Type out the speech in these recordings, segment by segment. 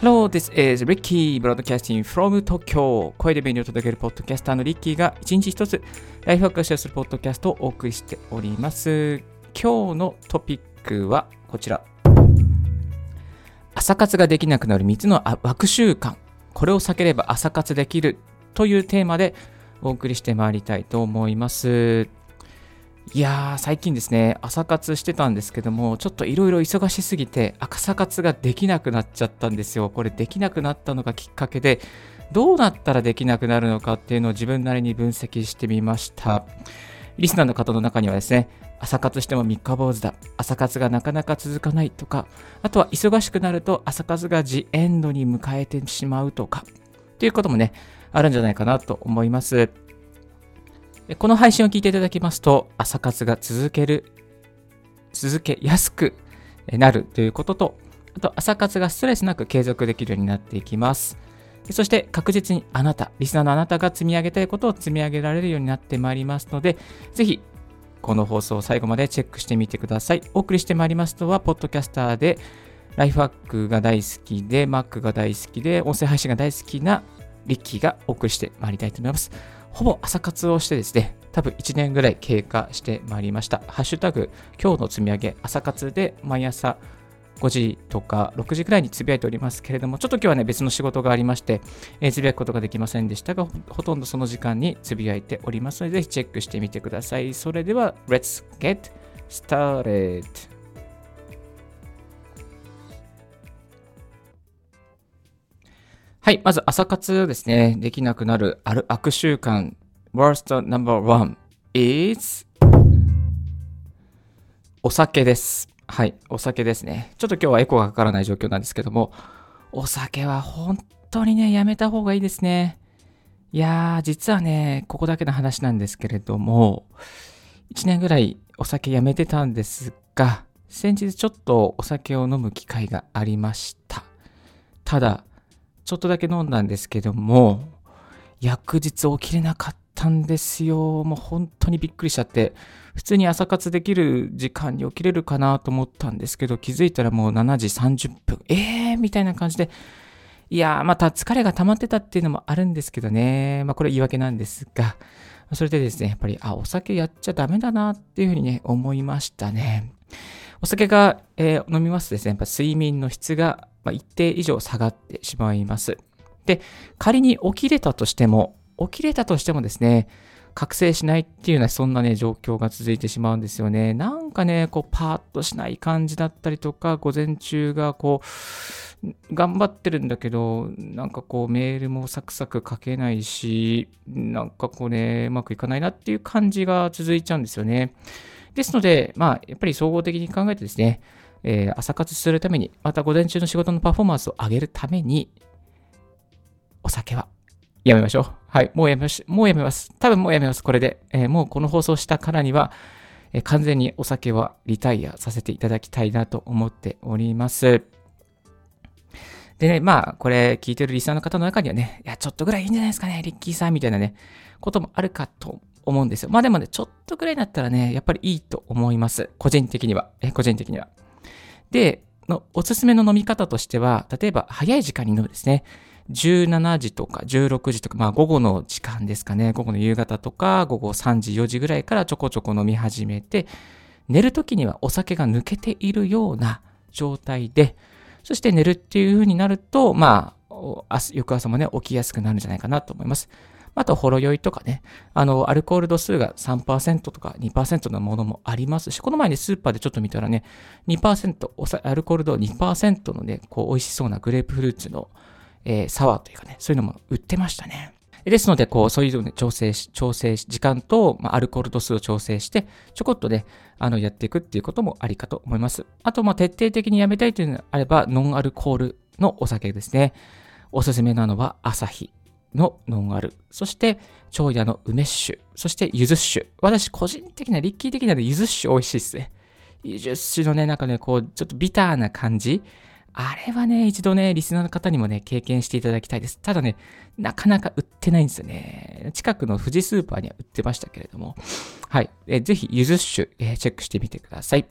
Hello, this is Ricky Broadcasting from Tokyo. 声で便利を届けるポッドキャスターのリッキーが一日一つライフワークをシェアするポッドキャストをお送りしております。今日のトピックはこちら。朝活ができなくなる3つの悪習慣。これを避ければ朝活できるというテーマでお送りしてまいりたいと思います。いやー、最近ですね、朝活してたんですけども、ちょっといろいろ忙しすぎて、朝活ができなくなっちゃったんですよ。これできなくなったのがきっかけで、どうなったらできなくなるのかっていうのを自分なりに分析してみました。リスナーの方の中にはですね、朝活しても三日坊主だ、朝活がなかなか続かないとか、あとは忙しくなると朝活がジエンドに迎えてしまうとか、っていうこともね、あるんじゃないかなと思います。この配信を聞いていただきますと、朝活が続ける、続けやすくなるということと、あと朝活がストレスなく継続できるようになっていきます。そして確実にあなた、リスナーのあなたが積み上げたいことを積み上げられるようになってまいりますので、ぜひこの放送を最後までチェックしてみてください。お送りしてまいりますとは、ポッドキャスターで、ライフワークが大好きで、Mac が大好きで、音声配信が大好きなリッキーがお送りしてまいりたいと思います。ほぼ朝活をしてですね、多分1年ぐらい経過してまいりました。ハッシュタグ、今日の積み上げ、朝活で毎朝5時とか6時ぐらいにつぶやいておりますけれども、ちょっと今日はね、別の仕事がありまして、えー、つぶやくことができませんでしたが、ほとんどその時間につぶやいておりますので、ぜひチェックしてみてください。それでは、Let's get started! はい、まず朝活ですね、できなくなるある悪習慣 Worst number one is お酒です。はい、お酒ですね。ちょっと今日はエコがかからない状況なんですけども、お酒は本当にね、やめた方がいいですね。いやー、実はね、ここだけの話なんですけれども、1年ぐらいお酒やめてたんですが、先日ちょっとお酒を飲む機会がありました。ただ、ちょっとだけ飲んだんですけども、翌日起きれなかったんですよ。もう本当にびっくりしちゃって、普通に朝活できる時間に起きれるかなと思ったんですけど、気づいたらもう7時30分。えーみたいな感じで、いやー、また疲れが溜まってたっていうのもあるんですけどね。まあこれ言い訳なんですが、それでですね、やっぱり、あ、お酒やっちゃダメだなっていうふうにね、思いましたね。お酒が、えー、飲みますとですね、やっぱ睡眠の質が、まあ、一定以上下がってしまいます。で、仮に起きれたとしても、起きれたとしてもですね、覚醒しないっていうような、そんなね、状況が続いてしまうんですよね。なんかね、こう、パーッとしない感じだったりとか、午前中がこう、頑張ってるんだけど、なんかこう、メールもサクサク書けないし、なんかこうね、うまくいかないなっていう感じが続いちゃうんですよね。ですので、まあ、やっぱり総合的に考えてですね、えー、朝活するために、また午前中の仕事のパフォーマンスを上げるために、お酒はやめましょう。はい。もうやめます。もうやめます。多分もうやめます。これで。えー、もうこの放送したからには、えー、完全にお酒はリタイアさせていただきたいなと思っております。でね、まあ、これ聞いてるリスナーの方の中にはね、いや、ちょっとぐらいいいんじゃないですかね、リッキーさんみたいなね、こともあるかと思うんですよ。まあでもね、ちょっとぐらいだったらね、やっぱりいいと思います。個人的には。え、個人的には。で、のおすすめの飲み方としては、例えば早い時間に飲むですね。17時とか16時とか、まあ午後の時間ですかね。午後の夕方とか、午後3時、4時ぐらいからちょこちょこ飲み始めて、寝るときにはお酒が抜けているような状態で、そして寝るっていう風になると、まあ、翌朝もね、起きやすくなるんじゃないかなと思います。あと、ほろ酔いとかね、あの、アルコール度数が3%とか2%のものもありますし、この前ね、スーパーでちょっと見たらね、2%、アルコール度2%のね、こう、美味しそうなグレープフルーツの、えー、サワーというかね、そういうのも売ってましたね。ですので、こう、そういうのね、調整し、調整し、時間と、まあ、アルコール度数を調整して、ちょこっとね、あの、やっていくっていうこともありかと思います。あと、まあ、徹底的にやめたいというのであれば、ノンアルコールのお酒ですね。おすすめなのは、朝日のノンアル。そして、長屋の梅酒。そして、ゆず酒。私、個人的な、リッキー的なで、ゆず酒美味しいですね。ゆず酒のね、なんかね、こう、ちょっとビターな感じ。あれはね、一度ね、リスナーの方にもね、経験していただきたいです。ただね、なかなか売ってないんですよね。近くの富士スーパーには売ってましたけれども。はい。えぜひ、ゆず酒、えー、チェックしてみてください。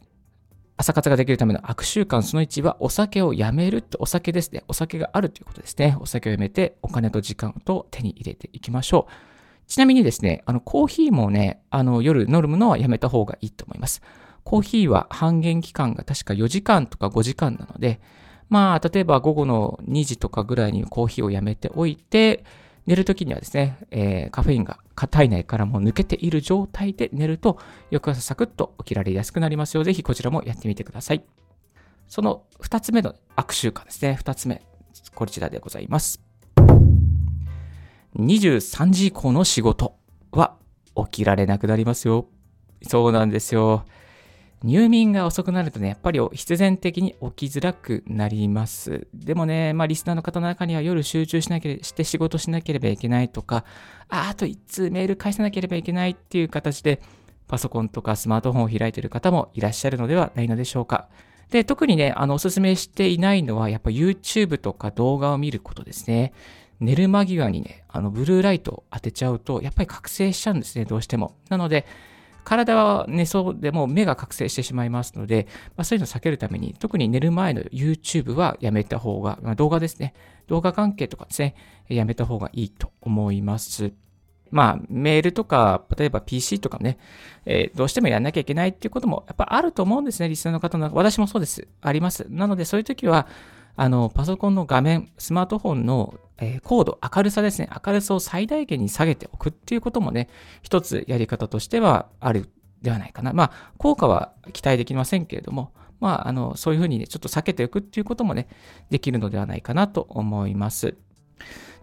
朝活ができるための悪習慣その1はお酒をやめるってお酒ですね。お酒があるということですね。お酒をやめてお金と時間と手に入れていきましょう。ちなみにですね、あのコーヒーもね、あの夜飲むのはやめた方がいいと思います。コーヒーは半減期間が確か4時間とか5時間なので、まあ、例えば午後の2時とかぐらいにコーヒーをやめておいて、寝るときにはですね、えー、カフェインが体内からも抜けている状態で寝ると、翌朝サクッと起きられやすくなりますよ。ぜひこちらもやってみてください。その2つ目の悪習慣ですね。2つ目。こちらでございます。23時以降の仕事は起きられなくなりますよ。そうなんですよ。入眠が遅くなるとね、やっぱり必然的に起きづらくなります。でもね、まあリスナーの方の中には夜集中しなければ、して仕事しなければいけないとか、ああと1通メール返さなければいけないっていう形で、パソコンとかスマートフォンを開いている方もいらっしゃるのではないのでしょうか。で、特にね、あの、おすすめしていないのは、やっぱ YouTube とか動画を見ることですね。寝る間際にね、あの、ブルーライトを当てちゃうと、やっぱり覚醒しちゃうんですね、どうしても。なので、体は寝そうでも目が覚醒してしまいますので、まあ、そういうのを避けるために、特に寝る前の YouTube はやめた方が、まあ、動画ですね。動画関係とかですね、やめた方がいいと思います。まあ、メールとか、例えば PC とかね、えー、どうしてもやんなきゃいけないっていうこともやっぱあると思うんですね、リスナーの方の。私もそうです。あります。なので、そういう時は、あの、パソコンの画面、スマートフォンの、えー、高度、明るさですね。明るさを最大限に下げておくっていうこともね、一つやり方としてはあるではないかな。まあ、効果は期待できませんけれども、まあ、あの、そういうふうにね、ちょっと避けておくっていうこともね、できるのではないかなと思います。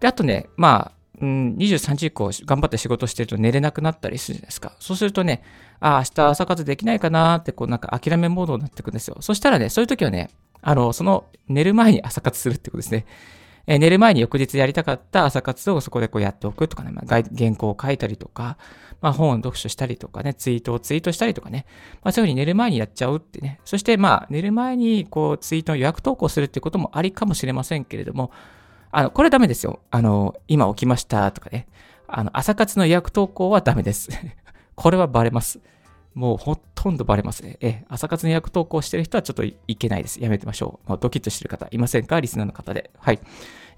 で、あとね、まあ、うん、23時以降頑張って仕事してると寝れなくなったりするじゃないですか。そうするとね、ああ、明日朝活できないかなって、こうなんか諦めモードになってくんですよ。そしたらね、そういう時はね、あの、その寝る前に朝活するってことですね。えー、寝る前に翌日やりたかった朝活をそこでこうやっておくとかね、まあ、原稿を書いたりとか、まあ、本を読書したりとかね、ツイートをツイートしたりとかね、まあ、そういうふうに寝る前にやっちゃうってね。そしてまあ、寝る前にこう、ツイートの予約投稿するってこともありかもしれませんけれども、あの、これダメですよ。あの、今起きましたとかね。あの、朝活の予約投稿はダメです。これはバレます。もうほとんどバレますね。え、朝活の予約投稿してる人はちょっといけないです。やめてましょう。もうドキッとしてる方いませんか？リスナーの方で。はい。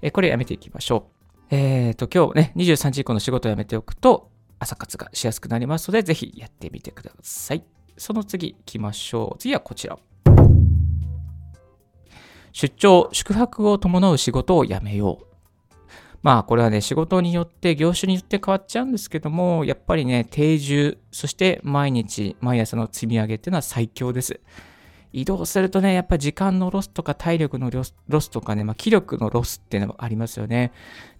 え、これやめていきましょう。えっ、ー、と、今日ね、23時以降の仕事を辞めておくと、朝活がしやすくなりますので、ぜひやってみてください。その次行きましょう。次はこちら。出張、宿泊を伴う仕事を辞めよう。まあこれはね、仕事によって、業種によって変わっちゃうんですけども、やっぱりね、定住、そして毎日、毎朝の積み上げっていうのは最強です。移動するとね、やっぱ時間のロスとか体力のロスとかね、まあ、気力のロスっていうのもありますよね。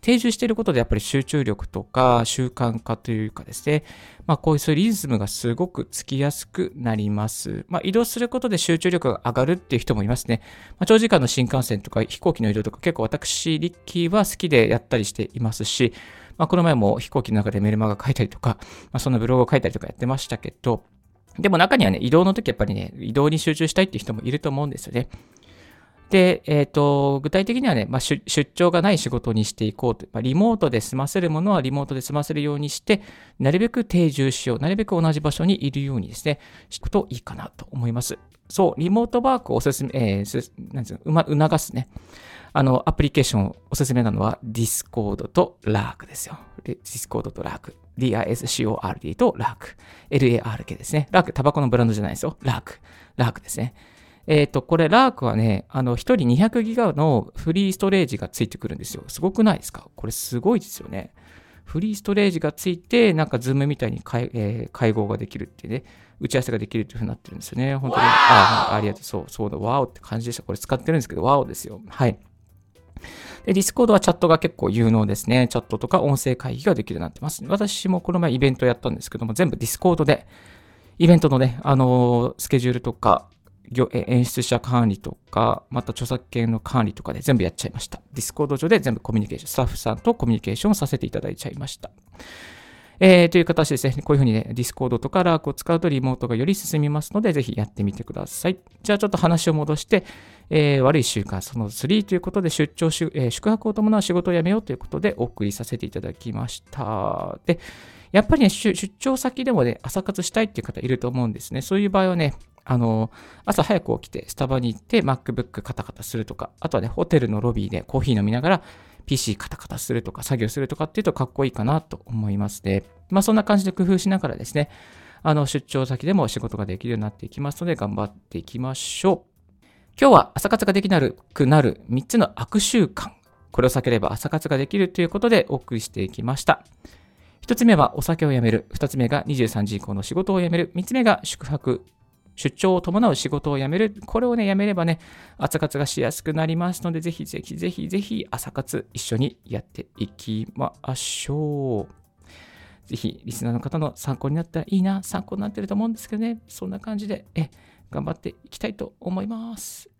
定住していることでやっぱり集中力とか習慣化というかですね、まあこういうリズムがすごくつきやすくなります。まあ移動することで集中力が上がるっていう人もいますね。まあ、長時間の新幹線とか飛行機の移動とか結構私、リッキーは好きでやったりしていますし、まあこの前も飛行機の中でメルマガ書いたりとか、まあそのブログを書いたりとかやってましたけど、でも中にはね、移動の時やっぱりね、移動に集中したいっていう人もいると思うんですよね。で、えっ、ー、と、具体的にはね、まあ、出張がない仕事にしていこうと。まあ、リモートで済ませるものはリモートで済ませるようにして、なるべく定住しよう。なるべく同じ場所にいるようにですね、しくといいかなと思います。そう、リモートワークをおすすめ、えー、なんですうま、促すね。あの、アプリケーションおすすめなのは Discord と Lark ですよ。Discord と Lark。DISCORD と Lark。LARK ですね。Lark、タバコのブランドじゃないですよ。Lark。Lark ですね。えっ、ー、と、これ、 Lark はね、あの、1人200ギガのフリーストレージがついてくるんですよ。すごくないですか？これすごいですよね。フリーストレージがついて、なんか Zoom みたいに会,、えー、会合ができるってね、打ち合わせができるっていうふうになってるんですよね。本当に。あありがとう。そう、そうだ。 Wow って感じでした。これ使ってるんですけど、 wow ですよ。はい。で、 Discord はチャットが結構有能ですね。チャットとか音声会議ができるようになってます。私もこの前イベントやったんですけども、全部 Discord で、イベントのね、あのー、スケジュールとか、演出者管理とか、また著作権の管理とかで全部やっちゃいました。 Discord 上で全部コミュニケーション、スタッフさんとコミュニケーションさせていただいちゃいました。えー、という形ですね、こういうふうにね、 Discord とか Lark を使うとリモートがより進みますので、ぜひやってみてください。じゃあちょっと話を戻して、えー、悪い習慣その3ということで出張、えー、宿泊を伴う仕事を辞めようということでお送りさせていただきました。で、やっぱりね、出張先でもね、朝活したいっていう方いると思うんですね。そういう場合はね、あの、朝早く起きて、スタバに行って MacBook カタカタするとか、あとはね、ホテルのロビーでコーヒー飲みながら PC カタカタするとか、作業するとかっていうとかっこいいかなと思いますね。まあそんな感じで工夫しながらですね、あの、出張先でも仕事ができるようになっていきますので、頑張っていきましょう。今日は朝活ができなくなる3つの悪習慣。これを避ければ朝活ができるということでお送りしていきました。1つ目はお酒をやめる。2つ目が23時以降の仕事をやめる。3つ目が宿泊、出張を伴う仕事を辞める。これをね、辞めればね、朝活がしやすくなりますので、ぜひぜひぜひぜひ朝活一緒にやっていきましょう。ぜひ、リスナーの方の参考になったらいいな、参考になってると思うんですけどね、そんな感じで、え、頑張っていきたいと思います。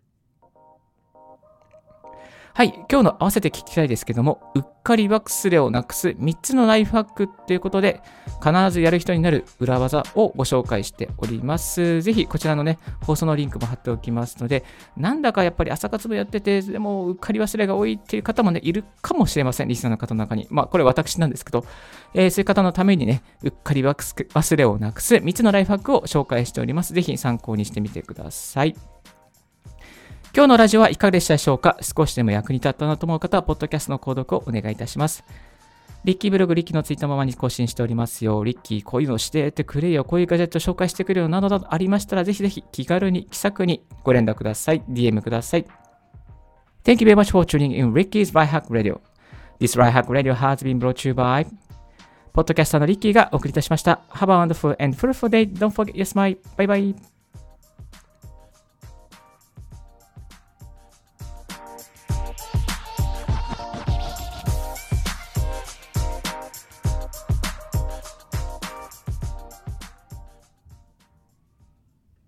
はい、今日の合わせて聞きたいですけども、うっかり忘れをなくす3つのライフハックっていうことで、必ずやる人になる裏技をご紹介しております。ぜひこちらのね、放送のリンクも貼っておきますので、なんだかやっぱり朝活部やってて、でもうっかり忘れが多いっていう方もね、いるかもしれません。リスナーの方の中に。まあ、これ私なんですけど、えー、そういう方のためにね、うっかり忘れをなくす3つのライフハックを紹介しております。ぜひ参考にしてみてください。今日のラジオはいかがでしたでしょうか？少しでも役に立ったなと思う方は、ポッドキャストの購読をお願いいたします。リッキーブログ、リッキーのツイッターままに更新しておりますよ。リッキー、こういうのしてってくれよ、こういうガジェット紹介してくれよなどなどありましたら、ぜひぜひ気軽に、気さくにご連絡ください。DM ください。Thank you very much for tuning in Ricky's Right Hack Radio. This Right Hack Radio has been brought to you by ポッドキャスターのリッキーがお送りいたしました。Have a wonderful and fruitful day. Don't forget your smile. Bye bye.